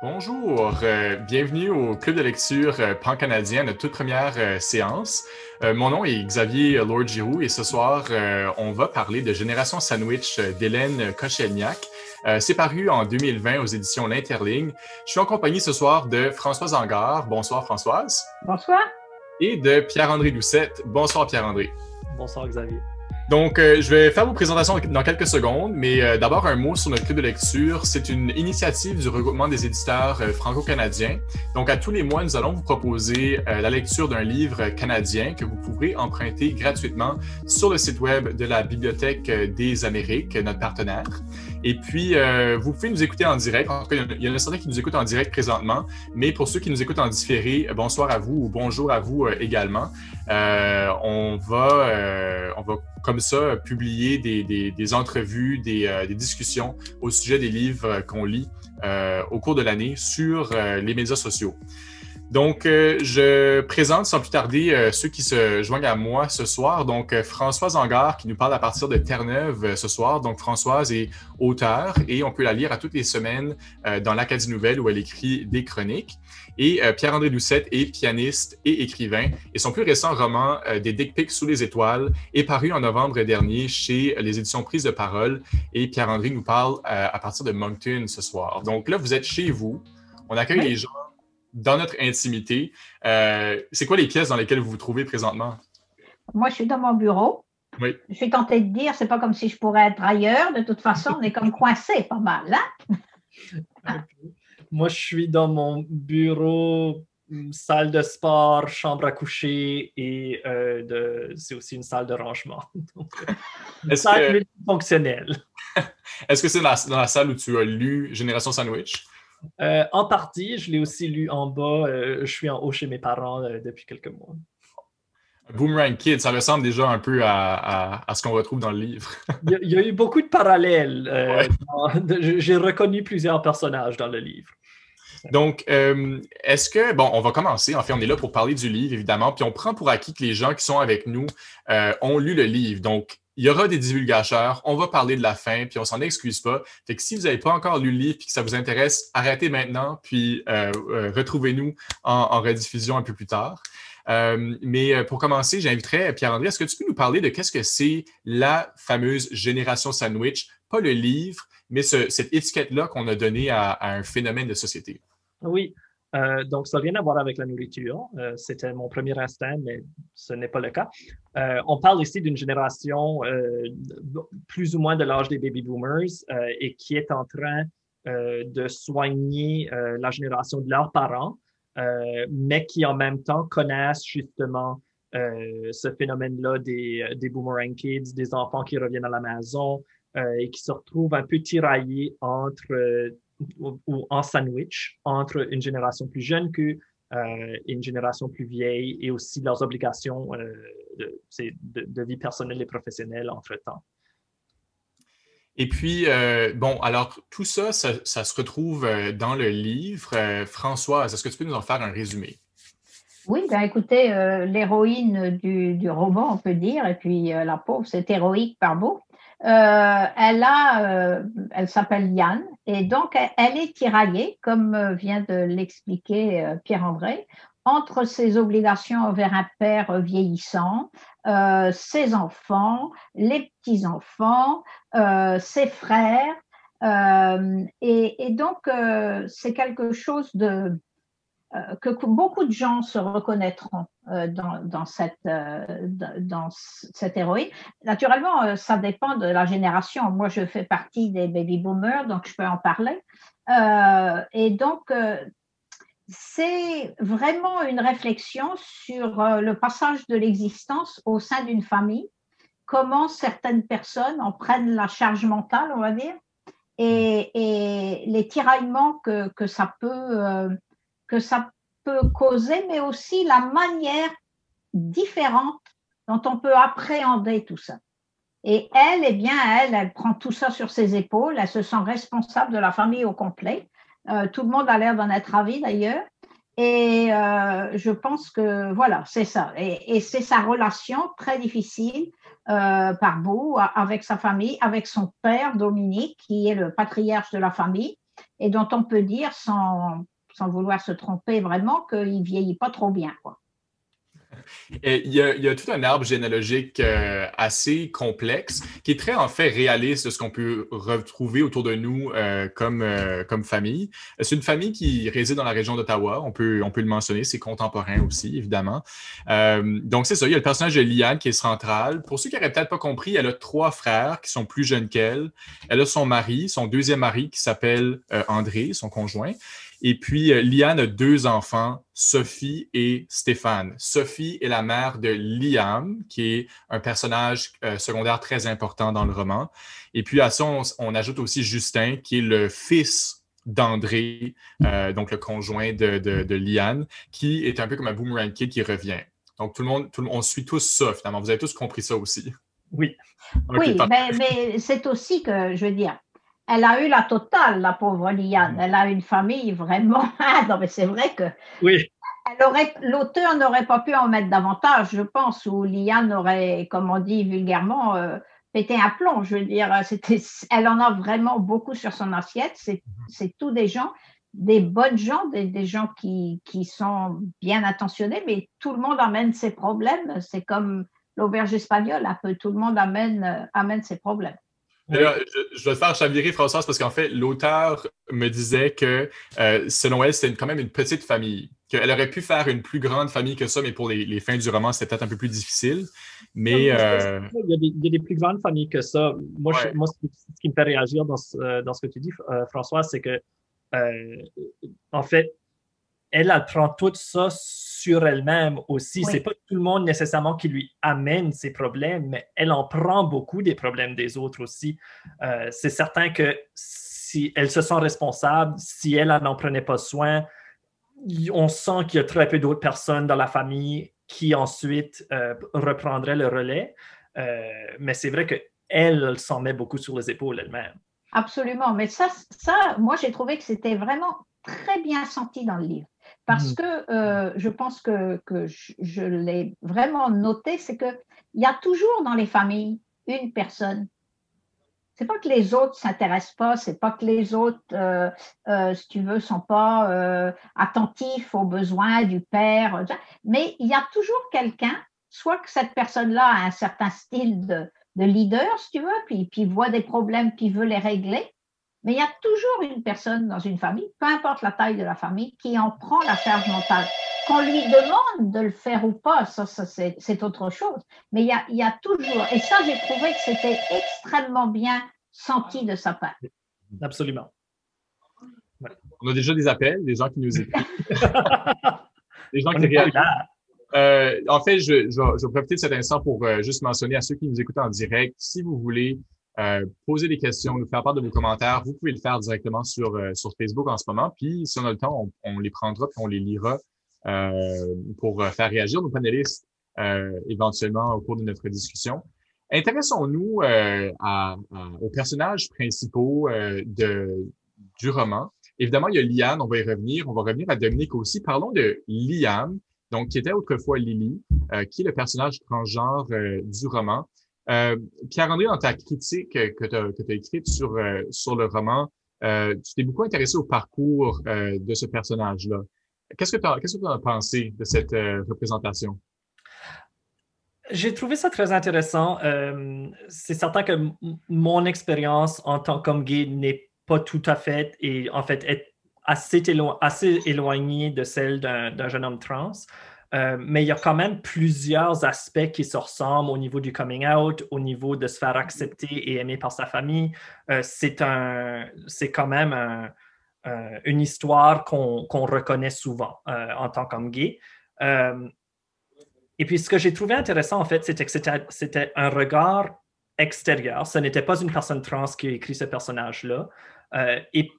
Bonjour, euh, bienvenue au Club de lecture euh, pan-canadien, notre toute première euh, séance. mon nom est Xavier Lord Giroux et ce soir, on va parler de Génération Sandwich d'Hélène Kochelniak. C'est paru en 2020 aux éditions L'Interligne. Je suis en compagnie ce soir de Françoise Angard. Bonsoir Françoise. Bonsoir. Et de Pierre-André Doucette. Bonsoir Pierre-André. Bonsoir Xavier. Donc, euh, je vais faire vos présentations dans quelques secondes, mais euh, d'abord un mot sur notre club de lecture. C'est une initiative du regroupement des éditeurs euh, franco-canadiens. Donc, à tous les mois, nous allons vous proposer la lecture d'un livre canadien que vous pourrez emprunter gratuitement sur le site web de la Bibliothèque des Amériques, notre partenaire. Et puis, vous pouvez nous écouter en direct. En tout cas, il y en a certains qui nous écoutent en direct présentement, mais pour ceux qui nous écoutent en différé, bonsoir à vous ou bonjour à vous également. on va, on va comme ça, publier des, entrevues, euh, des, discussions au sujet des livres qu'on lit euh, au cours de l'année sur euh, les médias sociaux. Donc, je présente sans plus tarder ceux qui se joignent à moi ce soir. Donc, Françoise Angard qui nous parle à partir de Terre-Neuve ce soir. Donc, Françoise est auteure et on peut la lire à toutes les semaines dans l'Acadie Nouvelle où elle écrit des chroniques. Et euh, Pierre-André Doucette est pianiste et écrivain. Et son plus récent roman, euh, Des dick pics sous les étoiles, est paru en novembre dernier chez les éditions Prise de Parole. Et Pierre-André nous parle euh, à partir de Moncton ce soir. Donc là, vous êtes chez vous. On accueille les gens dans notre intimité. c'est quoi les pièces dans lesquelles vous vous trouvez présentement? Moi, je suis dans mon bureau. Oui. Je suis tentée de dire, c'est pas comme si je pourrais être ailleurs. De toute façon, on est comme coincé pas mal, hein? Moi, je suis dans mon bureau, salle de sport, chambre à coucher et euh, c'est aussi une salle de rangement. Donc, une salle fonctionnelle. Est-ce que c'est dans, la salle où tu as lu Génération Sandwich? Euh, en partie, je l'ai aussi lu en bas. Euh, je suis en haut chez mes parents depuis quelques mois. Boomerang Kid, ça ressemble déjà un peu à, ce qu'on retrouve dans le livre. il, y a, eu beaucoup de parallèles. J'ai reconnu plusieurs personnages dans le livre. Donc, euh, est-ce que, bon, on va commencer. En fait, on est là pour parler du livre, évidemment, puis on prend pour acquis que les gens qui sont avec nous euh, ont lu le livre. Donc, il y aura des divulgateurs, on va parler de la fin, puis on s'en excuse pas. Fait que si vous n'avez pas encore lu le livre et que ça vous intéresse, arrêtez maintenant, puis euh, retrouvez-nous en, rediffusion un peu plus tard. mais pour commencer, j'inviterais Pierre-André, est-ce que tu peux nous parler de qu'est-ce que c'est la fameuse génération sandwich, pas le livre, mais cette étiquette-là qu'on a donnée à, un phénomène de société. Oui, euh, donc ça n'a rien à voir avec la nourriture. Euh, c'était mon premier instinct, mais ce n'est pas le cas. Euh, on parle ici d'une génération plus ou moins de l'âge des baby boomers et qui est en train de soigner la génération de leurs parents, mais qui en même temps connaissent justement ce phénomène-là des, des boomerang kids, des enfants qui reviennent à la maison, et qui se retrouvent un peu tiraillés entre euh, ou, en sandwich entre une génération plus jeune que euh, une génération plus vieille et aussi leurs obligations de, de, vie personnelle et professionnelle entre-temps. Et puis, bon, alors tout ça, ça, se retrouve dans le livre. Françoise, est-ce que tu peux nous en faire un résumé? Oui, bien écoutez, l'héroïne du, du, roman, on peut dire, et puis la pauvre, c'est héroïque par beau. Euh, elle a, euh, elle s'appelle Yann et donc elle, est tiraillée, comme euh, vient de l'expliquer Pierre-André, entre ses obligations envers un père vieillissant, ses enfants, les petits-enfants, ses frères. Et, et, donc, c'est quelque chose de, euh, que beaucoup de gens se reconnaîtront euh, dans, dans, cette, euh, dans héroïne. Naturellement, ça dépend de la génération. Moi, je fais partie des baby boomers, donc je peux en parler. et donc, c'est vraiment une réflexion sur le passage de l'existence au sein d'une famille, comment certaines personnes en prennent la charge mentale, on va dire, et, les tiraillements que ça peut que ça peut causer, mais aussi la manière différente dont on peut appréhender tout ça. Et elle, eh bien, elle, elle prend tout ça sur ses épaules, elle se sent responsable de la famille au complet. Euh, tout le monde a l'air d'en être ravi d'ailleurs. Et euh, je pense que voilà, c'est ça. Et, c'est sa relation très difficile euh, par bout avec sa famille, avec son père Dominique, qui est le patriarche de la famille, et dont on peut dire sans, sans vouloir se tromper vraiment qu'il vieillit pas trop bien. Quoi. Il y, a, tout un arbre généalogique euh, assez complexe qui est très en fait réaliste de ce qu'on peut retrouver autour de nous euh, comme, euh, comme famille. C'est une famille qui réside dans la région d'Ottawa, on peut, on peut le mentionner, c'est contemporain aussi, évidemment. donc c'est ça, il y a le personnage de Liane qui est central. Pour ceux qui n'auraient peut-être pas compris, elle a trois frères qui sont plus jeunes qu'elle. Elle a son mari, son deuxième mari qui s'appelle André, son conjoint. Et puis, euh, Liane a deux enfants, Sophie et Stéphane. Sophie est la mère de Liam, qui est un personnage euh, secondaire très important dans le roman. Et puis, à ça, on, ajoute aussi Justin, qui est le fils d'André, euh, donc le conjoint de, de, Liane, qui est un peu comme un boomerang kid qui revient. Donc, tout le monde, tout le, on suit tous ça, finalement. Vous avez tous compris ça aussi. Oui. oui, mais c'est aussi que, je veux dire, elle a eu la totale, la pauvre Liane. Mm. Elle a une famille vraiment. Non, mais c'est vrai que. Oui. L'auteur n'aurait pas pu en mettre davantage, je pense, où Liane aurait, comme on dit vulgairement, euh, pété un plomb. Je veux dire, elle en a vraiment beaucoup sur son assiette. C'est mm-hmm. tous des gens, des bonnes gens, des, gens qui, qui, sont bien intentionnés, mais tout le monde amène ses problèmes. C'est comme l'auberge espagnole, un peu tout le monde amène, euh, amène ses problèmes je, dois te faire chavirer, Françoise, parce qu'en fait, l'auteur me disait que, euh, selon elle, c'était quand même une petite famille. Qu'elle aurait pu faire une plus grande famille que ça, mais pour les, fins du roman, c'était peut-être un peu plus difficile. Mais. Euh, il, y a des, plus grandes familles que ça. Moi, moi ce qui me fait réagir dans ce, dans ce que tu dis, euh, Françoise, c'est que, en fait, elle, elle prend tout ça sur elle-même aussi. C'est pas tout le monde nécessairement qui lui amène ses problèmes, mais elle en prend beaucoup des problèmes des autres aussi. Euh, c'est certain que si elle se sent responsable, si elle n'en prenait pas soin, on sent qu'il y a très peu d'autres personnes dans la famille qui ensuite euh, reprendraient le relais. Euh, mais c'est vrai qu'elle elle, s'en met beaucoup sur les épaules elle-même. Absolument. Mais ça, ça moi, j'ai trouvé que c'était vraiment très bien senti dans le livre. Parce mmh. que euh, je pense que, je, l'ai vraiment noté, c'est qu'il y a toujours dans les familles une personne. C'est pas que les autres s'intéressent pas, c'est pas que les autres, euh, euh, si tu veux, sont pas attentifs aux besoins du père, mais il y a toujours quelqu'un, soit que cette personne-là a un certain style de, de leader, si tu veux, puis, puis voit des problèmes, puis veut les régler, mais il y a toujours une personne dans une famille, peu importe la taille de la famille, qui en prend la charge mentale. Qu'on lui demande de le faire ou pas, ça, c'est autre chose. Mais il y, a, toujours, et ça, j'ai trouvé que c'était extrêmement bien senti de sa part. Absolument. On a déjà des appels, des gens qui nous écoutent. des gens qui réagissent. Euh, en fait, je, je, vais profiter de cet instant pour euh, juste mentionner à ceux qui nous écoutent en direct, si vous voulez euh, poser des questions, nous faire part de vos commentaires. Vous pouvez le faire directement sur, euh, sur Facebook en ce moment. Puis, si on a le temps, on, les prendra puis on les lira euh, pour faire réagir nos panélistes éventuellement au cours de notre discussion. Intéressons-nous aux personnages principaux de, du roman. Évidemment, il y a Liane, on va y revenir. On va revenir à Dominique aussi. Parlons de Liane, donc qui était autrefois Lily, qui est le personnage transgenre du roman. Euh, Pierre-André, dans ta critique que tu as, écrite sur, euh, sur le roman, euh, tu t'es beaucoup intéressé au parcours de ce personnage-là. Qu'est-ce que tu as, que as pensé de cette représentation? J'ai trouvé ça très intéressant. c'est certain que mon expérience en tant qu'homme gay n'est pas tout à fait, et en fait, est assez éloignée de celle d'un jeune homme trans. Euh, mais il y a quand même plusieurs aspects qui se ressemblent au niveau du coming out, au niveau de se faire accepter et aimer par sa famille. Euh, c'est un, c'est quand même euh, une histoire qu'on, reconnaît souvent en tant qu'homme gay. et puis, ce que j'ai trouvé intéressant, en fait, c'était que c'était, un regard extérieur. Ce n'était pas une personne trans qui a écrit ce personnage-là. et,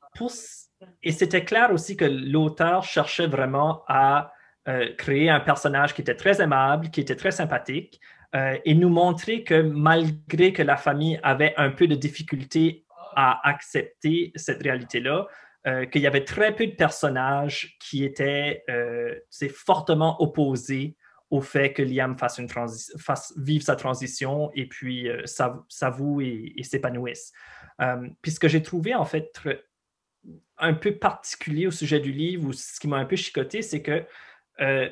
et c'était clair aussi que l'auteur cherchait vraiment à euh, créer un personnage qui était très aimable, qui était très sympathique, euh, et nous montrer que malgré que la famille avait un peu de difficulté à accepter cette réalité-là, euh, qu'il y avait très peu de personnages qui étaient fortement opposés au fait que Liam fasse une fasse vive sa transition et puis s'avoue et, et s'épanouisse. puis ce que j'ai trouvé en fait un peu particulier au sujet du livre, ou ce qui m'a un peu chicoté, c'est que euh,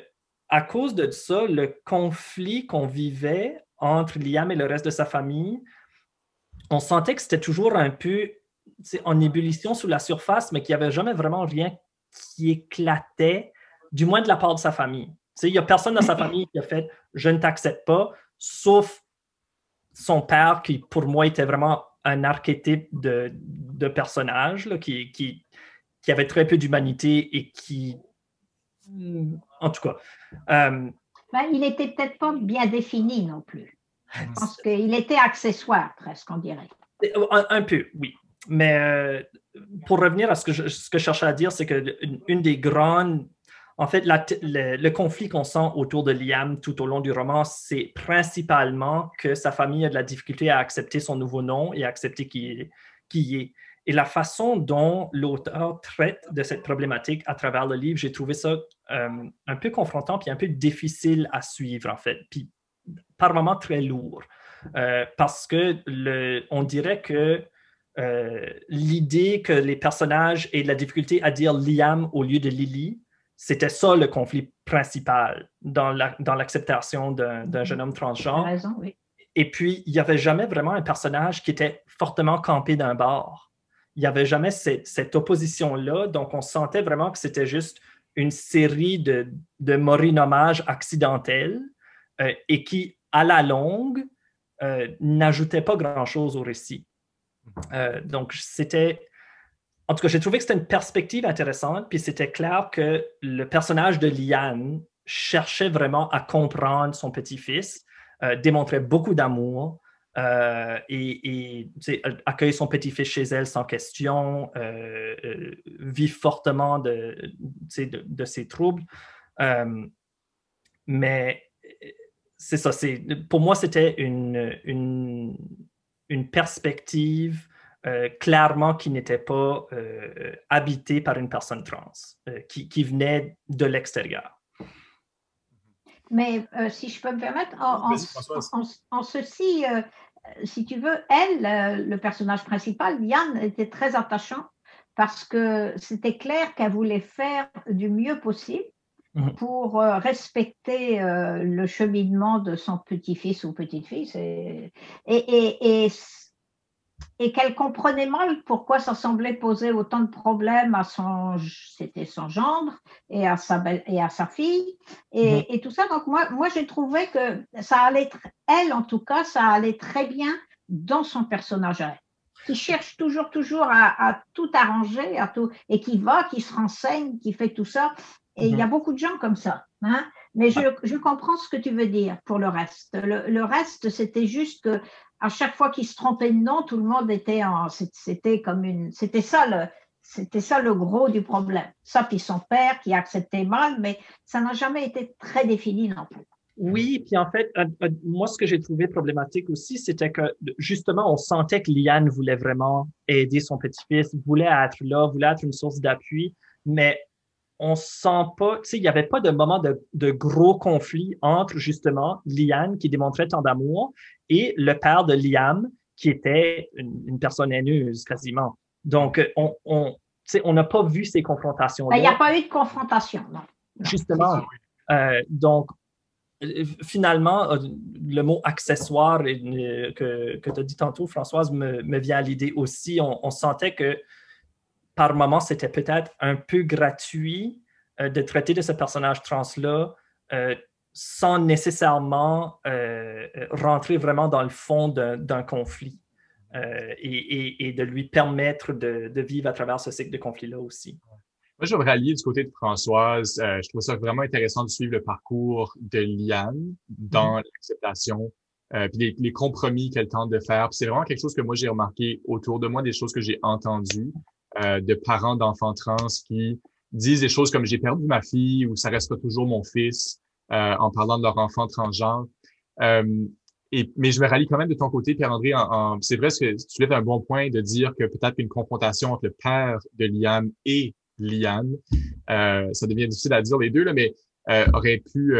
à cause de ça, le conflit qu'on vivait entre Liam et le reste de sa famille, on sentait que c'était toujours un peu en ébullition sous la surface, mais qu'il n'y avait jamais vraiment rien qui éclatait, du moins de la part de sa famille. Il n'y a personne dans sa famille qui a fait Je ne t'accepte pas, sauf son père, qui pour moi était vraiment un archétype de, de personnage qui, qui, qui, avait très peu d'humanité et qui. En tout cas. Euh, ben, il n'était peut-être pas bien défini non plus. Je pense qu'il était accessoire, presque, on dirait. Un, peu, oui. Mais euh, pour revenir à ce que je, ce que je cherchais à dire, c'est qu'une une des grandes en fait, le, conflit qu'on sent autour de Liam tout au long du roman, c'est principalement que sa famille a de la difficulté à accepter son nouveau nom et à accepter qui, qui est. Et la façon dont l'auteur traite de cette problématique à travers le livre, j'ai trouvé ça euh, un peu confrontant puis un peu difficile à suivre, en fait, puis par moments très lourd. Euh, parce que le, on dirait que euh, l'idée que les personnages aient de la difficulté à dire Liam au lieu de Lily, c'était ça le conflit principal dans l'acceptation d'un jeune homme transgenre. Raison, oui. Et puis, il n'y avait jamais vraiment un personnage qui était fortement campé d'un bord. Il n'y avait jamais cette, opposition-là. Donc, on sentait vraiment que c'était juste une série de, de nommages accidentels euh, et qui, à la longue, euh, n'ajoutaient pas grand-chose au récit. Euh, donc, c'était en tout cas, j'ai trouvé que c'était une perspective intéressante, puis c'était clair que le personnage de Liane cherchait vraiment à comprendre son petit-fils, euh, démontrait beaucoup d'amour euh, et, accueille son petit-fils chez elle sans question, euh, vit fortement de, ses troubles. mais c'est ça, pour moi, c'était une, perspective euh, clairement qui n'était pas euh, habité par une personne trans, euh, qui, venait de l'extérieur. Mais si je peux me permettre, en, en, ceci, si tu veux, elle, le personnage principal, Yann, était très attachant parce que c'était clair qu'elle voulait faire du mieux possible mhm. pour respecter le cheminement de son petit-fils ou petite-fille. Et, et, et et qu'elle comprenait mal pourquoi ça semblait poser autant de problèmes à son, c'était son gendre et à sa belle, et à sa fille et, mhm. et, tout ça. Donc moi, moi j'ai trouvé que ça allait, elle en tout cas, ça allait très bien dans son personnage qui cherche toujours, toujours à, à, tout arranger, à tout, et qui va, qui se renseigne, qui fait tout ça. Et il y a mhm. beaucoup de gens comme ça. Hein? Mais je, je, comprends ce que tu veux dire pour le reste. Le, le reste, c'était juste que à chaque fois qu'il se trompait de nom, tout le monde était en, c'était comme une, c'était ça le, c'était ça le gros du problème. Ça puis son père qui acceptait mal, mais ça n'a jamais été très défini non plus. Oui, puis en fait, euh, euh, moi, ce que j'ai trouvé problématique aussi, c'était que justement, on sentait que Liane voulait vraiment aider son petit-fils, voulait être là, voulait être une source d'appui, mais on sent pas, tu sais, il n'y avait pas de moment de, de, gros conflit entre justement Liane qui démontrait tant d'amour et le père de Liam qui était une, personne haineuse quasiment. Donc, on, on on n'a pas vu ces confrontations-là. Ben, il n'y a pas eu de confrontation, non. Justement. Euh, donc, euh, finalement, euh, le mot accessoire que, que tu as dit tantôt, Françoise, me, me vient à l'idée aussi. On, on, sentait que par moments, c'était peut-être un peu gratuit euh, de traiter de ce personnage trans-là euh, sans nécessairement euh, rentrer vraiment dans le fond d'un conflit et, de lui permettre de, vivre à travers ce cycle de conflit-là aussi. Moi, je me rallier du côté de Françoise. je trouve ça vraiment intéressant de suivre le parcours de Liane dans mm-hmm. l'acceptation euh, puis les, compromis qu'elle tente de faire. C'est vraiment quelque chose que moi j'ai remarqué autour de moi, des choses que j'ai entendues. Euh, de parents d'enfants trans qui disent des choses comme j'ai perdu ma fille ou ça restera toujours mon fils euh, en parlant de leur enfant transgenre. Euh, et, mais je me rallie quand même de ton côté, Pierre-André. En, c'est vrai que tu lèves un bon point de dire que peut-être une confrontation entre le père de Liane et euh, ça devient difficile à dire les deux, là, mais aurait pu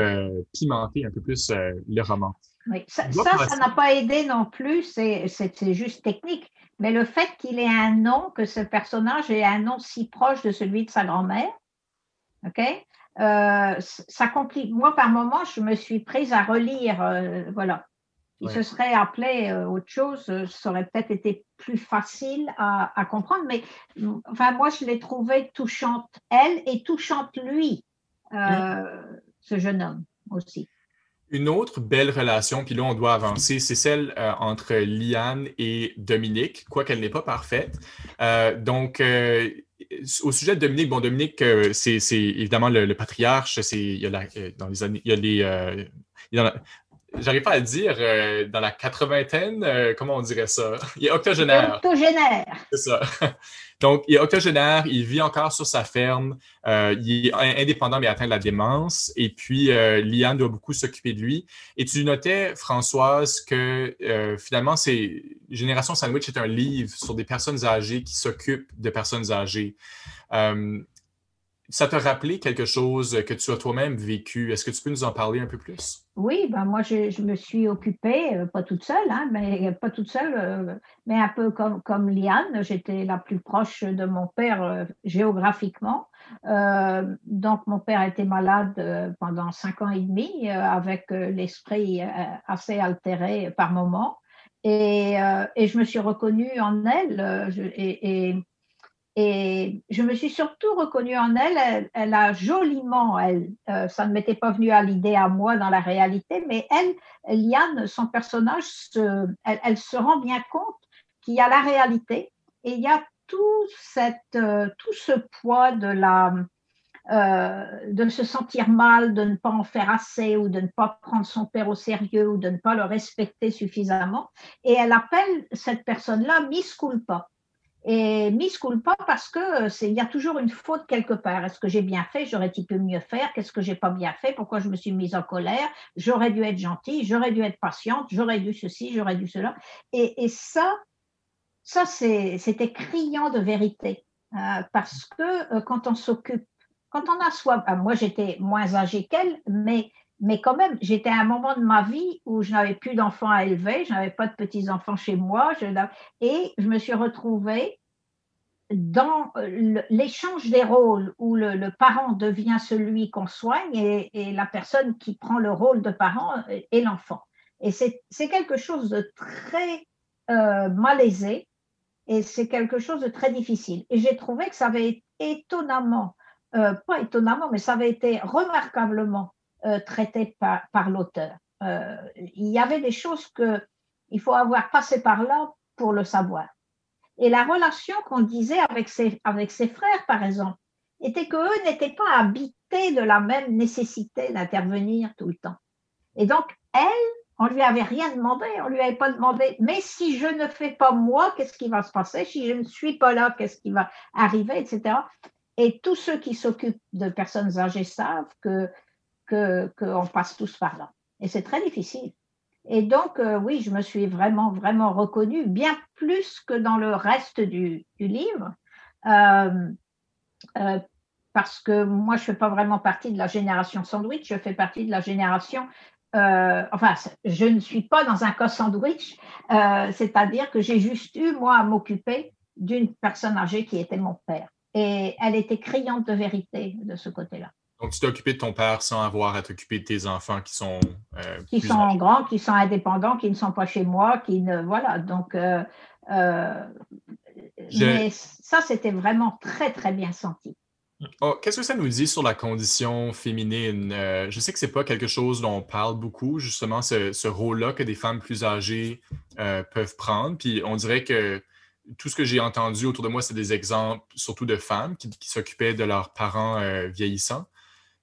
pimenter un peu plus le roman. Oui, ça, ça n'a pas aidé non plus, c'est juste technique mais le fait qu'il ait un nom, que ce personnage ait un nom si proche de celui de sa grand-mère, ok, euh, ça complique. Moi, par moment, je me suis prise à relire, euh, voilà. Il se serait appelé euh, autre chose, ça aurait peut-être été plus facile à, à, comprendre, mais enfin, moi, je l'ai trouvé touchante, elle, et touchante lui, ce jeune homme aussi. Une autre belle relation, puis là on doit avancer, c'est celle euh, entre Liane et Dominique, quoiqu'elle n'est pas parfaite. Euh, donc, euh, au sujet de Dominique, bon, Dominique, c'est évidemment le, patriarche, c'est il y a dans les années, il y a les, j'arrive pas à le dire, dans la quatre-vingtaine, comment on dirait ça? Il est octogénaire. Octogénaire. C'est ça. Donc, il est octogénaire, il vit encore sur sa ferme, euh, il est indépendant mais atteint de la démence. Et puis, euh, Liane doit beaucoup s'occuper de lui. Et tu notais, Françoise, que euh, finalement, c'est Génération Sandwich est un livre sur des personnes âgées qui s'occupent de personnes âgées. Ça t'a rappelé quelque chose que tu as toi-même vécu? Est-ce que tu peux nous en parler un peu plus? Oui, ben moi, je, me suis occupée, euh, pas toute seule, hein, mais pas toute seule, euh, mais un peu comme, comme Liane. J'étais la plus proche de mon père euh, géographiquement. donc, mon père était malade pendant cinq ans et demi, avec l'esprit assez altéré par moments. Et, et, je me suis reconnue en elle. et et je me suis surtout reconnue en elle. Elle, a joliment, elle, euh, ça ne m'était pas venu à l'idée à moi dans la réalité, mais elle, Liane, son personnage, elle, se rend bien compte qu'il y a la réalité et il y a tout, euh, ce poids de euh, de se sentir mal, de ne pas en faire assez ou de ne pas prendre son père au sérieux ou de ne pas le respecter suffisamment. Et elle appelle cette personne-là Miss Culpa. Et Miss pas parce que c'est, il y a toujours une faute quelque part. Est-ce que j'ai bien fait? J'aurais-il pu mieux faire? Qu'est-ce que j'ai pas bien fait? Pourquoi je me suis mise en colère? J'aurais dû être gentille, j'aurais dû être patiente, j'aurais dû ceci, j'aurais dû cela. Et, et ça, ça c'était criant de vérité. Euh, parce que euh, quand on s'occupe, quand on a soi, ah, moi j'étais moins âgée qu'elle, mais mais quand même, j'étais à un moment de ma vie où je n'avais plus d'enfants à élever, je n'avais pas de petits-enfants chez moi, et je me suis retrouvée dans l'échange des rôles où le, parent devient celui qu'on soigne et, la personne qui prend le rôle de parent est l'enfant. Et c'est quelque chose de très euh, malaisé et c'est quelque chose de très difficile. Et j'ai trouvé que ça avait étonnamment, euh, pas étonnamment, mais ça avait été remarquablement euh, traité par, l'auteur. Euh, il y avait des choses que il faut avoir passé par là pour le savoir. Et la relation qu'on disait avec ses, avec ses frères, par exemple, était qu'eux n'étaient pas habités de la même nécessité d'intervenir tout le temps. Et donc, elle, on lui avait rien demandé, on lui avait pas demandé, mais si je ne fais pas moi, qu'est-ce qui va se passer? Si je ne suis pas là, qu'est-ce qui va arriver, etc. Et tous ceux qui s'occupent de personnes âgées savent que qu'on passe tous par là. Et c'est très difficile. Et donc, euh, oui, je me suis vraiment, vraiment reconnue, bien plus que dans le reste du, livre, euh, euh, parce que moi, je ne fais pas vraiment partie de la génération sandwich, je fais partie de la génération, enfin, je ne suis pas dans un cas sandwich, c'est-à-dire que j'ai juste eu, moi, à m'occuper d'une personne âgée qui était mon père. Et elle était criante de vérité de ce côté-là. Donc, tu t'es occupé de ton père sans avoir à t'occuper de tes enfants qui sont. Euh, qui sont grands, qui sont indépendants, qui ne sont pas chez moi, qui ne. Voilà. Donc, euh, euh, mais ça, c'était vraiment très, très bien senti. Oh, qu'est-ce que ça nous dit sur la condition féminine? je sais que c'est pas quelque chose dont on parle beaucoup, justement, ce, rôle-là que des femmes plus âgées peuvent prendre. Puis on dirait que tout ce que j'ai entendu autour de moi, c'est des exemples surtout de femmes qui, qui s'occupaient de leurs parents vieillissants.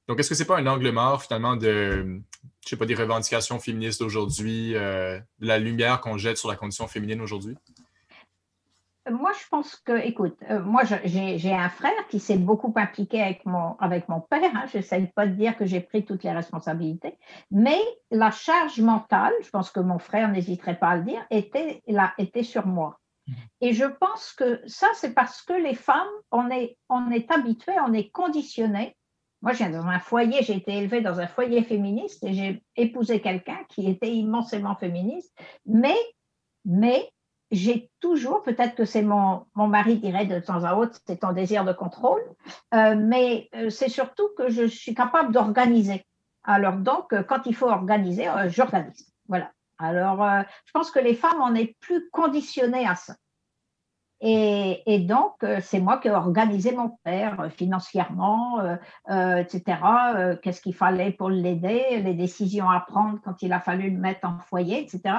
Donc, est-ce que c'est pas un angle mort finalement de, je sais pas, des revendications féministes d'aujourd'hui, euh, de la lumière qu'on jette sur la condition féminine aujourd'hui? Moi, je pense que, écoute, euh, moi, j'ai un frère qui s'est beaucoup impliqué avec mon, avec mon père. Hein, je n'essaie pas de dire que j'ai pris toutes les responsabilités, mais la charge mentale, je pense que mon frère n'hésiterait pas à le dire, était, là, était sur moi. Mmh. Et je pense que ça, c'est parce que les femmes, on est, on est habitué, on est conditionné moi, je viens dans un foyer, j'ai été élevée dans un foyer féministe et j'ai épousé quelqu'un qui était immensément féministe, mais, mais j'ai toujours, peut-être que c'est mon, mon mari dirait de temps à autre, c'est ton désir de contrôle, euh, mais euh, c'est surtout que je suis capable d'organiser. Alors donc, euh, quand il faut organiser, j'organise. Voilà. Alors, je pense que les femmes, on est plus conditionnées à ça. Et, donc, euh, c'est moi qui ai organisé mon père euh, financièrement, euh, etc. Qu'est-ce qu'il fallait pour l'aider, les décisions à prendre quand il a fallu le mettre en foyer, etc.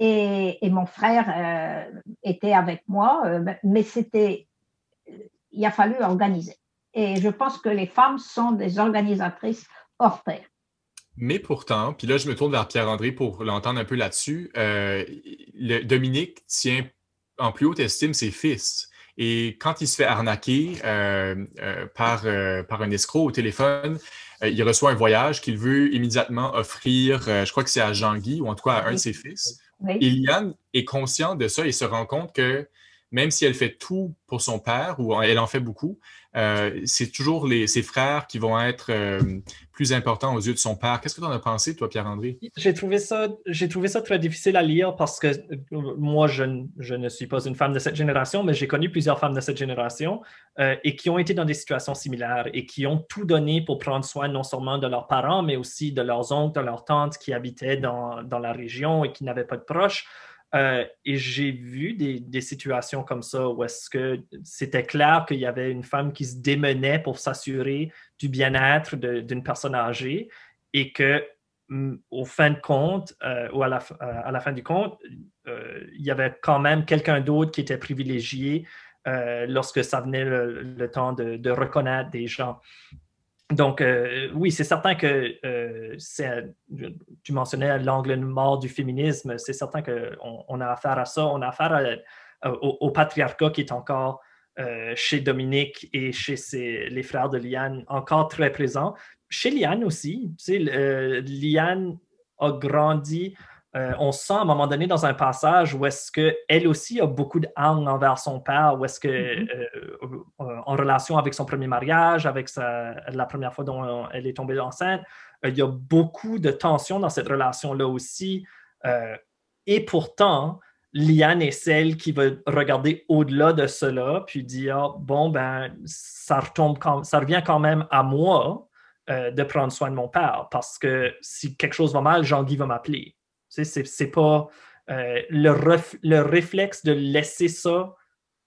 Et, mon frère était avec moi, mais c'était, il a fallu organiser. Et je pense que les femmes sont des organisatrices hors pair. Mais pourtant, puis là, je me tourne vers Pierre-André pour l'entendre un peu là-dessus. Dominique tient en plus haute estime ses fils. Et quand il se fait arnaquer euh, euh, par, euh, par un escroc au téléphone, il reçoit un voyage qu'il veut immédiatement offrir, je crois que c'est à Jean-Guy, ou en tout cas à un de ses fils. Liane est consciente de ça et se rend compte que même si elle fait tout pour son père, ou elle en fait beaucoup, c'est toujours les, ses frères qui vont être plus importants aux yeux de son père. Qu'est-ce que tu en as pensé, toi, Pierre-André? J'ai trouvé, ça, trouvé ça très difficile à lire parce que euh, moi, je, ne suis pas une femme de cette génération, mais j'ai connu plusieurs femmes de cette génération et qui ont été dans des situations similaires et qui ont tout donné pour prendre soin non seulement de leurs parents, mais aussi de leurs oncles, de leurs tantes qui habitaient dans, dans la région et qui n'avaient pas de proches. Euh, et j'ai vu des, situations comme ça où est-ce que c'était clair qu'il y avait une femme qui se démenait pour s'assurer du bien-être d'une personne âgée et que mm, au fin de compte, euh, ou à la, à la, fin du compte, euh, il y avait quand même quelqu'un d'autre qui était privilégié lorsque ça venait le, temps de, reconnaître des gens. Donc, euh, oui, c'est certain que euh, tu mentionnais l'angle mort du féminisme. C'est certain qu'on on a affaire à ça. On a affaire au, patriarcat qui est encore euh, chez Dominique et chez les frères de Liane encore très présent. Chez Liane aussi. Tu sais, Liane a grandi euh, on sent à un moment donné dans un passage où est-ce qu'elle aussi a beaucoup de haine envers son père, où est-ce que, mm-hmm. euh, euh, en relation avec son premier mariage, avec la première fois dont elle est tombée enceinte, il y a beaucoup de tensions dans cette relation-là aussi. et pourtant, Liane est celle qui va regarder au-delà de cela, puis dire bon, ben, ça, retombe ça revient quand même à moi de prendre soin de mon père, parce que si quelque chose va mal, Jean-Guy va m'appeler. C'est pas euh, le, réflexe de laisser ça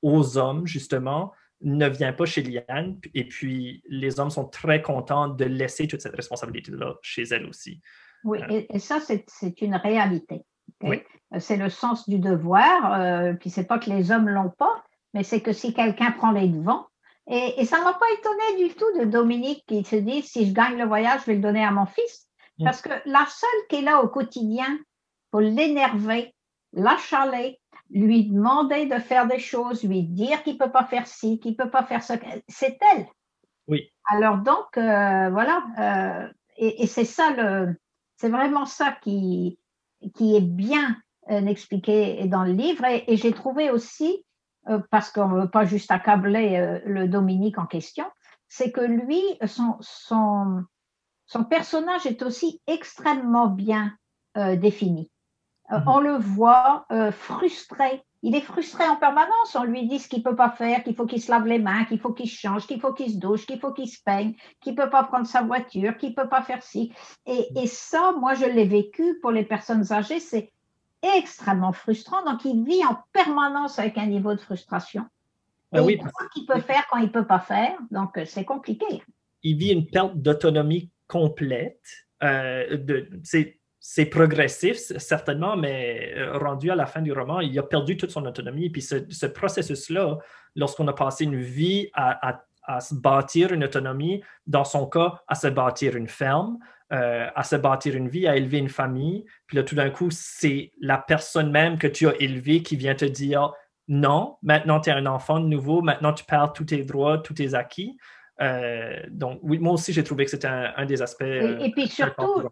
aux hommes, justement, ne vient pas chez Liane. Et puis, les hommes sont très contents de laisser toute cette responsabilité-là chez elle aussi. Oui, euh. et, ça, c'est une réalité. Euh, c'est le sens du devoir. Euh, puis, c'est pas que les hommes l'ont pas, mais c'est que si quelqu'un prend les devants, et, et ça ne m'a pas étonné du tout de Dominique qui se dit si je gagne le voyage, je vais le donner à mon fils. Mm. Parce que la seule qui est là au quotidien l'énerver, l'achaler, lui demander de faire des choses, lui dire qu'il ne peut pas faire ci, qu'il ne peut pas faire ça. C'est elle. Oui. Alors donc, euh, voilà. Euh, et, c'est ça, le, c'est vraiment ça qui, qui est bien euh, expliqué dans le livre. Et, j'ai trouvé aussi, parce qu'on ne veut pas juste accabler le Dominique en question, c'est que lui, son, son, son personnage est aussi extrêmement bien défini. Euh, mhm. on le voit euh, frustré. Il est frustré en permanence. On lui dit ce qu'il ne peut pas faire, qu'il faut qu'il se lave les mains, qu'il faut qu'il change, qu'il faut qu'il se douche, qu'il faut qu'il se peigne, qu'il ne peut pas prendre sa voiture, qu'il ne peut pas faire ci. Et, et ça, moi, je l'ai vécu pour les personnes âgées. C'est extrêmement frustrant. Donc, il vit en permanence avec un niveau de frustration. Ben oui, il qu'il peut faire quand il ne peut pas faire. Donc, euh, c'est compliqué. Il vit une perte d'autonomie complète. de, c'est progressif, certainement, mais euh, rendu à la fin du roman, il a perdu toute son autonomie. Puis ce, processus-là, lorsqu'on a passé une vie à, se bâtir une autonomie, dans son cas, à se bâtir une ferme, euh, à se bâtir une vie, à élever une famille, puis là, tout d'un coup, c'est la personne même que tu as élevée qui vient te dire non, maintenant tu es un enfant de nouveau, maintenant tu perds tous tes droits, tous tes acquis. Euh, donc, oui, moi aussi, j'ai trouvé que c'était un, des aspects. et puis surtout,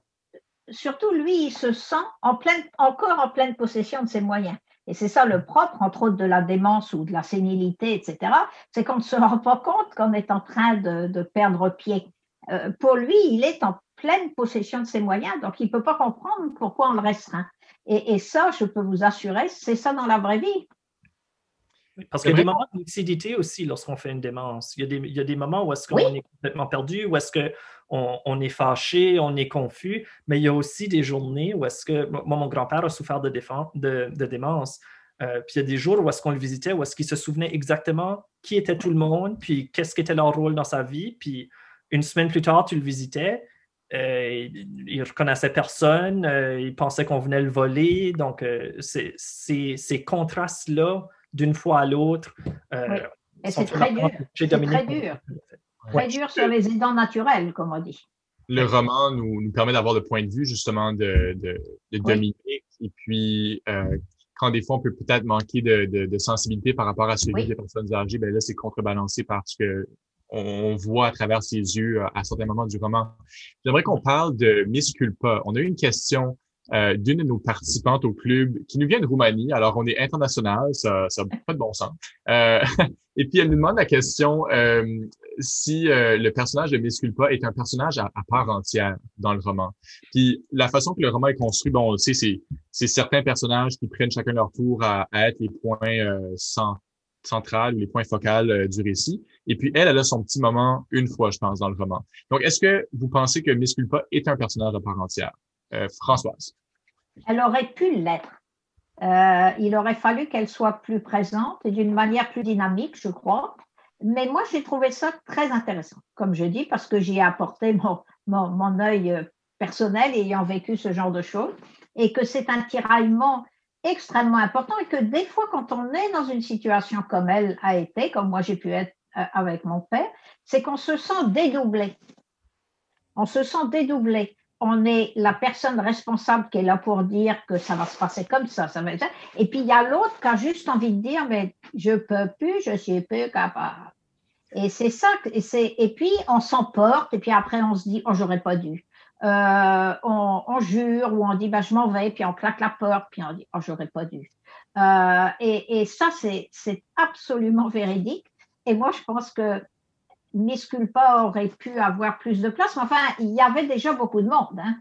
surtout lui, il se sent encore en pleine possession de ses moyens. Et c'est ça le propre, entre autres, de la démence ou de la sénilité, etc. C'est qu'on ne se rend pas compte qu'on est en train de, perdre pied. Euh, pour lui, il est en pleine possession de ses moyens, donc il ne peut pas comprendre pourquoi on le restreint. Et, ça, je peux vous assurer, c'est ça dans la vraie vie. Parce qu'il y a des moments de lucidité aussi lorsqu'on fait une démence. Il y a des, il y a des moments où est-ce qu'on est complètement perdu, où est-ce qu'on on est fâché, on est confus, mais il y a aussi des journées où est-ce que... Moi, mon grand-père a souffert de, de, de démence. Euh, puis il y a des jours où est-ce qu'on le visitait, où est-ce qu'il se souvenait exactement qui était tout le monde, puis qu'est-ce qu'était leur rôle dans sa vie. Puis une semaine plus tard, tu le visitais, euh, il ne reconnaissait personne, euh, il pensait qu'on venait le voler. Donc, c'est ces contrastes-là d'une fois à l'autre. Euh, Et c'est très dur. C'est très dur. Très dur sur les aidants naturels, comme on dit. Le roman nous, nous permet d'avoir le point de vue justement de, de, de Dominique. Et puis, euh, quand des fois on peut peut-être manquer de, de, sensibilité par rapport à celui des personnes âgées, ben là, c'est contrebalancé parce que on, voit à travers ses yeux euh, à certains moments du roman. J'aimerais qu'on parle de Miss Culpa. On a eu une question euh, d'une de nos participantes au club qui nous vient de Roumanie. Alors, on est international, ça n'a pas de bon sens. Euh, et puis, elle nous demande la question euh, si le personnage de Miss Culpa est un personnage à, part entière dans le roman. Puis, la façon que le roman est construit, bon, on le sait, c'est certains personnages qui prennent chacun leur tour à, être les points centraux centrales, les points focaux du récit. Et puis, elle, elle a son petit moment une fois, je pense, dans le roman. Donc, est-ce que vous pensez que Miss Culpa est un personnage à part entière? Euh, Françoise. Elle aurait pu l'être. Euh, il aurait fallu qu'elle soit plus présente et d'une manière plus dynamique, je crois. Mais moi, j'ai trouvé ça très intéressant, comme je dis, parce que j'y ai apporté mon, mon, œil euh, personnel ayant vécu ce genre de choses et que c'est un tiraillement extrêmement important et que des fois, quand on est dans une situation comme elle a été, comme moi j'ai pu être avec mon père, c'est qu'on se sent dédoublé. On se sent dédoublé on est la personne responsable qui est là pour dire que ça va se passer comme ça, va Et puis il y a l'autre qui a juste envie de dire mais je peux plus, je suis plus capable. Et c'est ça, et, c'est, et puis on s'emporte, et puis après on se dit oh j'aurais pas dû. Euh, on, jure ou on dit bah, je m'en vais, puis on claque la porte, puis on dit oh j'aurais pas dû. Euh, et, et, ça c'est absolument véridique. Et moi je pense que Miss Culpa aurait pu avoir plus de place, mais enfin, il y avait déjà beaucoup de monde. Hein.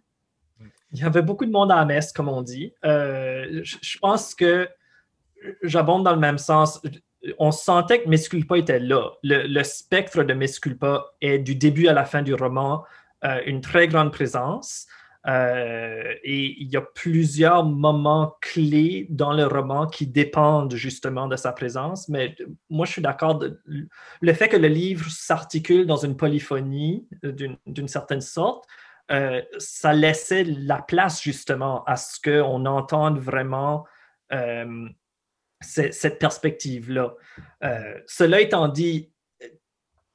Il y avait beaucoup de monde à messe, comme on dit. Euh, je, pense que j'abonde dans le même sens. On sentait que Miss Culpa était là. Le, spectre de Miss Culpa est du début à la fin du roman euh, une très grande présence. Euh, et il y a plusieurs moments clés dans le roman qui dépendent justement de sa présence. Mais moi, je suis d'accord. Le fait que le livre s'articule dans une polyphonie d'une certaine sorte, euh, ça laissait la place justement à ce qu'on entende vraiment euh, cette perspective-là. cela étant dit,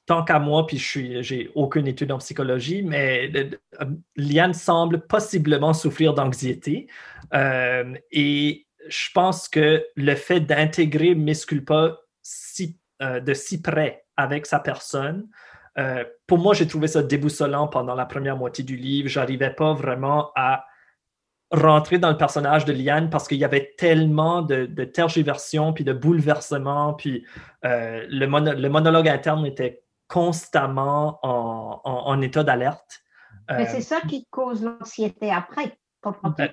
tant qu'à moi, puis je j'ai aucune étude en psychologie, mais euh, Liane semble possiblement souffrir d'anxiété. Euh, et je pense que le fait d'intégrer Miss Culpa si, euh, de si près avec sa personne, pour moi, j'ai trouvé ça déboussolant pendant la première moitié du livre. J'arrivais pas vraiment à rentrer dans le personnage de Liane parce qu'il y avait tellement de, tergiversions, puis de bouleversements, puis le, monologue interne était constamment en, état d'alerte. Mais c'est ça qui cause l'anxiété après, comprends-tu? Euh,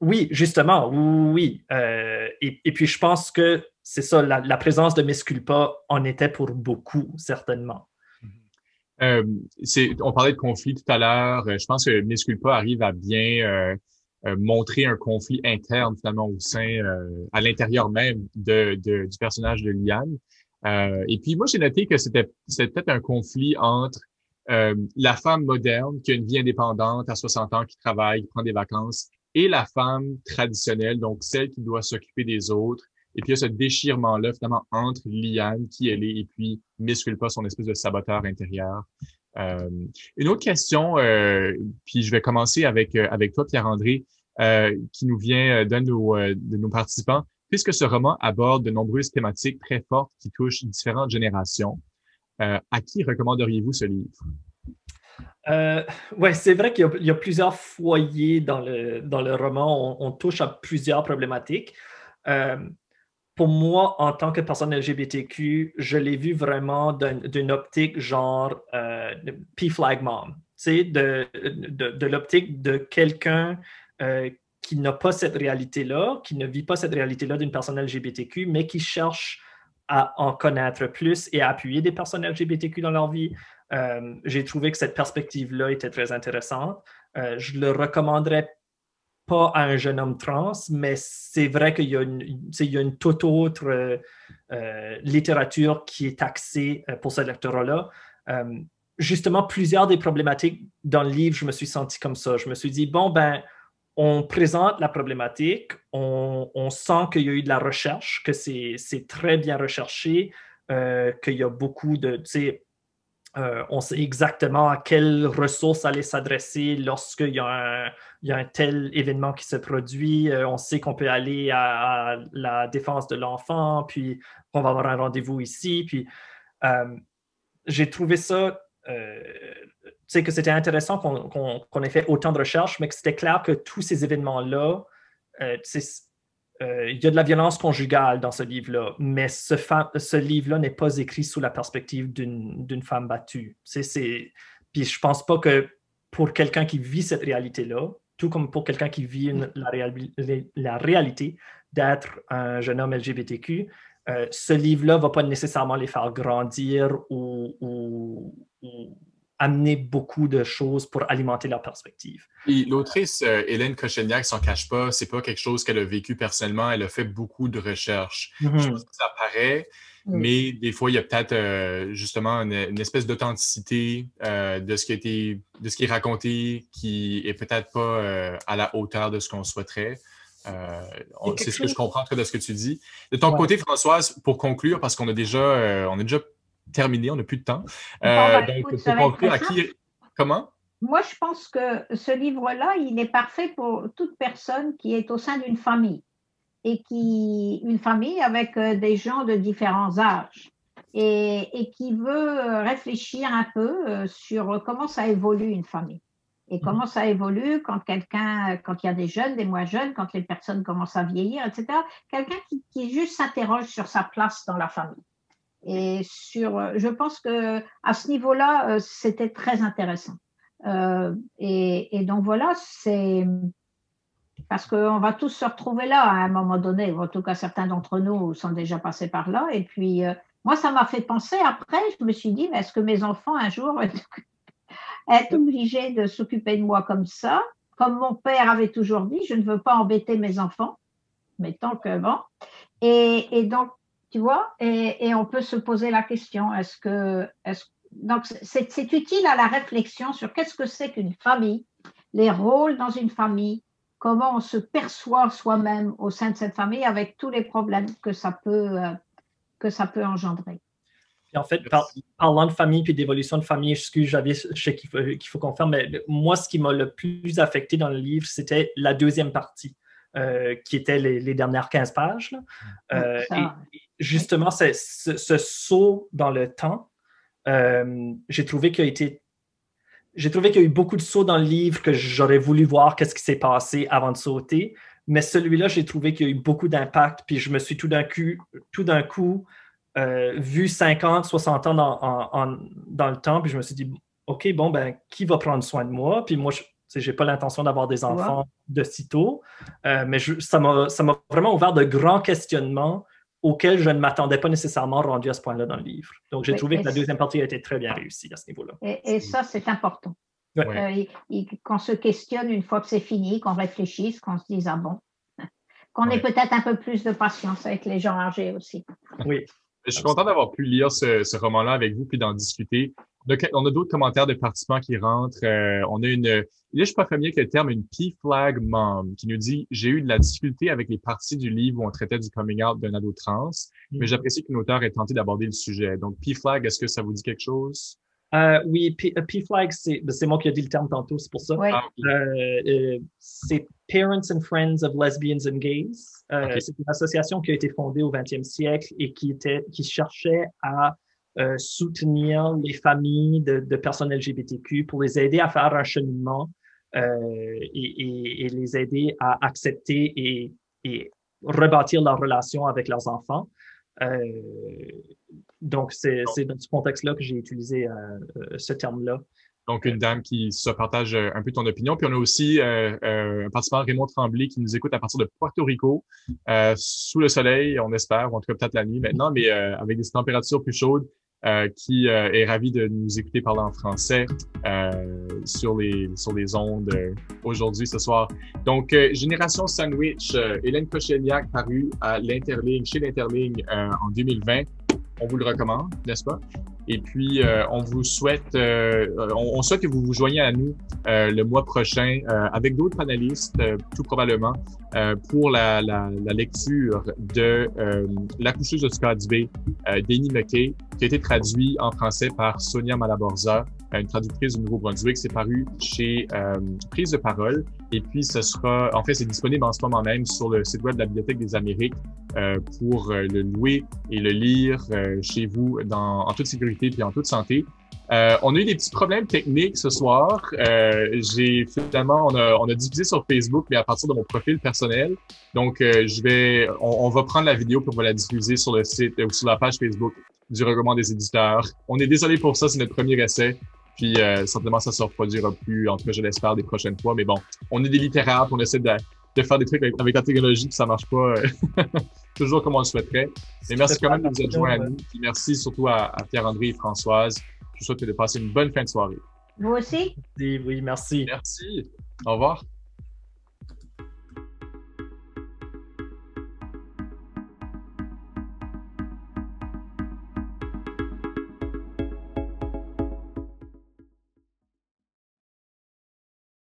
oui, justement, oui. Euh, et, puis, je pense que c'est ça, la, présence de Miss Culpa en était pour beaucoup, certainement. Euh, on parlait de conflit tout à l'heure. Je pense que Miss Culpa arrive à bien montrer un conflit interne, finalement, au sein, à l'intérieur même de, du personnage de Liane. Euh, et puis moi, j'ai noté que c'était peut-être un conflit entre euh, la femme moderne qui a une vie indépendante à 60 ans, qui travaille, qui prend des vacances, et la femme traditionnelle, donc celle qui doit s'occuper des autres. Et puis il y a ce déchirement-là finalement entre Liane, qui elle est, et puis Miss pas son espèce de saboteur intérieur. Euh, une autre question, euh, puis je vais commencer avec, euh, avec toi, Pierre-André, qui nous vient d'un de nos, de nos participants puisque ce roman aborde de nombreuses thématiques très fortes qui touchent différentes générations. Euh, à qui recommanderiez-vous ce livre? Euh, oui, c'est vrai qu'il y, a plusieurs foyers dans le, roman. On, touche à plusieurs problématiques. Euh, pour moi, en tant que personne LGBTQ, je l'ai vu vraiment d'une optique genre P-Flag Mom, de l'optique de quelqu'un qui n'a pas cette réalité-là, qui ne vit pas cette réalité-là d'une personne LGBTQ, mais qui cherche à en connaître plus et à appuyer des personnes LGBTQ dans leur vie. Euh, j'ai trouvé que cette perspective-là était très intéressante. Euh, je le recommanderais pas à un jeune homme trans, mais c'est vrai qu'il y, a une toute autre euh, littérature qui est axée pour ce lectorat-là. justement, plusieurs des problématiques dans le livre, je me suis senti comme ça. Je me suis dit, bon, ben, on présente la problématique, on, sent qu'il y a eu de la recherche, que c'est très bien recherché, euh, qu'il y a beaucoup de, tu sais, euh, on sait exactement à quelles ressources aller s'adresser lorsqu'il y, a un tel événement qui se produit. Euh, on sait qu'on peut aller à, la défense de l'enfant, puis on va avoir un rendez-vous ici. Puis j'ai trouvé ça sais, que c'était intéressant qu'on ait fait autant de recherches, mais que c'était clair que tous ces événements-là, euh, euh, il y a de la violence conjugale dans ce livre-là, mais ce, livre-là n'est pas écrit sous la perspective d'une femme battue. Puis je pense pas que pour quelqu'un qui vit cette réalité-là, tout comme pour quelqu'un qui vit la, réalité d'être un jeune homme LGBTQ, euh, ce livre-là ne va pas nécessairement les faire grandir ou amener beaucoup de choses pour alimenter leur perspective. l'autrice euh, Hélène Kocheniak s'en cache pas, c'est pas quelque chose qu'elle a vécu personnellement, elle a fait beaucoup de recherches. Je pense que ça paraît, mais des fois, il y a peut-être euh, justement une, espèce d'authenticité euh, de ce qui a été, de ce qui est raconté qui est peut-être pas à la hauteur de ce qu'on souhaiterait. c'est ce que je comprends de ce que tu dis. De ton côté, Françoise, pour conclure, parce qu'on a déjà, on a déjà terminé, on n'a plus de temps. Euh, donc, pour conclure, à qui. Comment? Moi, je pense que ce livre-là, il est parfait pour toute personne qui est au sein d'une famille et qui une famille avec euh, des gens de différents âges et, et qui veut réfléchir un peu euh, sur comment ça évolue une famille et mhm. comment ça évolue quand quelqu'un, quand il y a des jeunes, des moins jeunes, quand les personnes commencent à vieillir, etc. Quelqu'un qui, qui juste s'interroge sur sa place dans la famille. Et sur, je pense que à ce niveau-là, euh, c'était très intéressant. Euh, et, et, donc voilà, c'est parce qu'on va tous se retrouver là à un moment donné. En tout cas, certains d'entre nous sont déjà passés par là. Et puis, euh, moi, ça m'a fait penser. Après, je me suis dit, est-ce que mes enfants un jour vont être obligés de s'occuper de moi comme ça, comme mon père avait toujours dit, je ne veux pas embêter mes enfants. Mais tant que bon. Et, et donc, tu vois, et, on peut se poser la question, est-ce que, donc c'est utile à la réflexion sur qu'est-ce que c'est qu'une famille, les rôles dans une famille, comment on se perçoit soi-même au sein de cette famille avec tous les problèmes que ça peut, euh, que ça peut engendrer. en fait, parlant de famille puis d'évolution de famille, excuse, j'avais, je sais qu'il faut, qu'il faut qu'on ferme, mais moi, ce qui m'a le plus affecté dans le livre, c'était la deuxième partie. Euh, qui était les, dernières 15 pages. Euh, justement, ce, ce, saut dans le temps, euh, j'ai trouvé qu'il a été j'ai trouvé qu'il y a eu beaucoup de sauts dans le livre que j'aurais voulu voir qu'est-ce qui s'est passé avant de sauter. Mais celui-là, j'ai trouvé qu'il y a eu beaucoup d'impact. Puis je me suis tout d'un coup, tout d'un coup vu 50, 60 ans dans, dans, le temps. Puis je me suis dit, OK, bon, ben, qui va prendre soin de moi? Puis moi, je, j'ai pas l'intention d'avoir des enfants de sitôt, euh, mais ça m'a vraiment ouvert de grands questionnements auxquels je ne m'attendais pas nécessairement rendu à ce point-là dans le livre. Donc, j'ai trouvé que la deuxième partie a été très bien réussie à ce niveau-là. Et, ça, c'est important. Euh, qu'on se questionne une fois que c'est fini, qu'on réfléchisse, qu'on se dise, ah bon, qu'on ait peut-être un peu plus de patience avec les gens âgés aussi. Oui. Je suis content d'avoir pu lire ce, ce roman-là avec vous puis d'en discuter. On a d'autres commentaires de participants qui rentrent. Euh, on a une, là, je suis pas familier avec le terme, une P-flag mom qui nous dit j'ai eu de la difficulté avec les parties du livre où on traitait du coming out d'un ado trans, mais mm. j'apprécie qu'une auteur ait tenté d'aborder le sujet. Donc P-flag, est-ce que ça vous dit quelque chose? Euh, oui, P-flag, ben, c'est moi qui ai dit le terme tantôt, c'est pour ça. Ah, euh, c'est Parents and Friends of Lesbians and Gays. C'est une association qui a été fondée au 20e siècle et qui était qui cherchait à euh, soutenir les familles de, de, personnes LGBTQ pour les aider à faire un cheminement euh, et, et, les aider à accepter et, et, rebâtir leur relation avec leurs enfants. Euh, donc, c'est dans ce contexte-là que j'ai utilisé ce terme-là. Donc, une dame qui se partage un peu ton opinion. Puis on a aussi un participant, Raymond Tremblay, qui nous écoute à partir de Puerto Rico, sous le soleil, on espère, ou en tout cas peut-être la nuit maintenant, mais avec des températures plus chaudes. Euh, qui euh, est ravi de nous écouter parler en français euh, sur les sur les ondes aujourd'hui ce soir. Donc Génération Sandwich, Hélène Kocheliak paru à l'Interligne chez l'Interligne en 2020. On vous le recommande, n'est-ce pas? Et puis, on vous souhaite, on, souhaite que vous vous joigniez à nous le mois prochain avec d'autres panélistes, tout probablement, pour la, lecture de La coucheuse de Scott B, Denis McKay, qui a été traduit en français par Sonia Malaborza, une traductrice du Nouveau-Brunswick. C'est paru chez euh, Prise de parole. Et puis, ce sera, en fait, c'est disponible en ce moment même sur le site web de la Bibliothèque des Amériques euh, pour euh, le louer et le lire chez vous dans, en toute sécurité puis en toute santé. on a eu des petits problèmes techniques ce soir. j'ai finalement, on a, on a diffusé sur Facebook, mais à partir de mon profil personnel. Donc, je vais, on, on, va prendre la vidéo pour la diffuser sur le site ou sur la page Facebook du regroupement des éditeurs. On est désolé pour ça, c'est notre premier essai. Puis euh, certainement, ça se reproduira plus, en tout cas, je l'espère, des prochaines fois. Mais bon, on est des littéraires, on essaie de, de faire des trucs avec, la technologie, puis ça marche pas euh, toujours comme on le souhaiterait. Mais merci quand même de vous être joints à nous. Puis merci surtout à, Pierre-André et Françoise. Je vous souhaite de passer une bonne fin de soirée. Vous aussi? Oui, merci. Merci. Au revoir.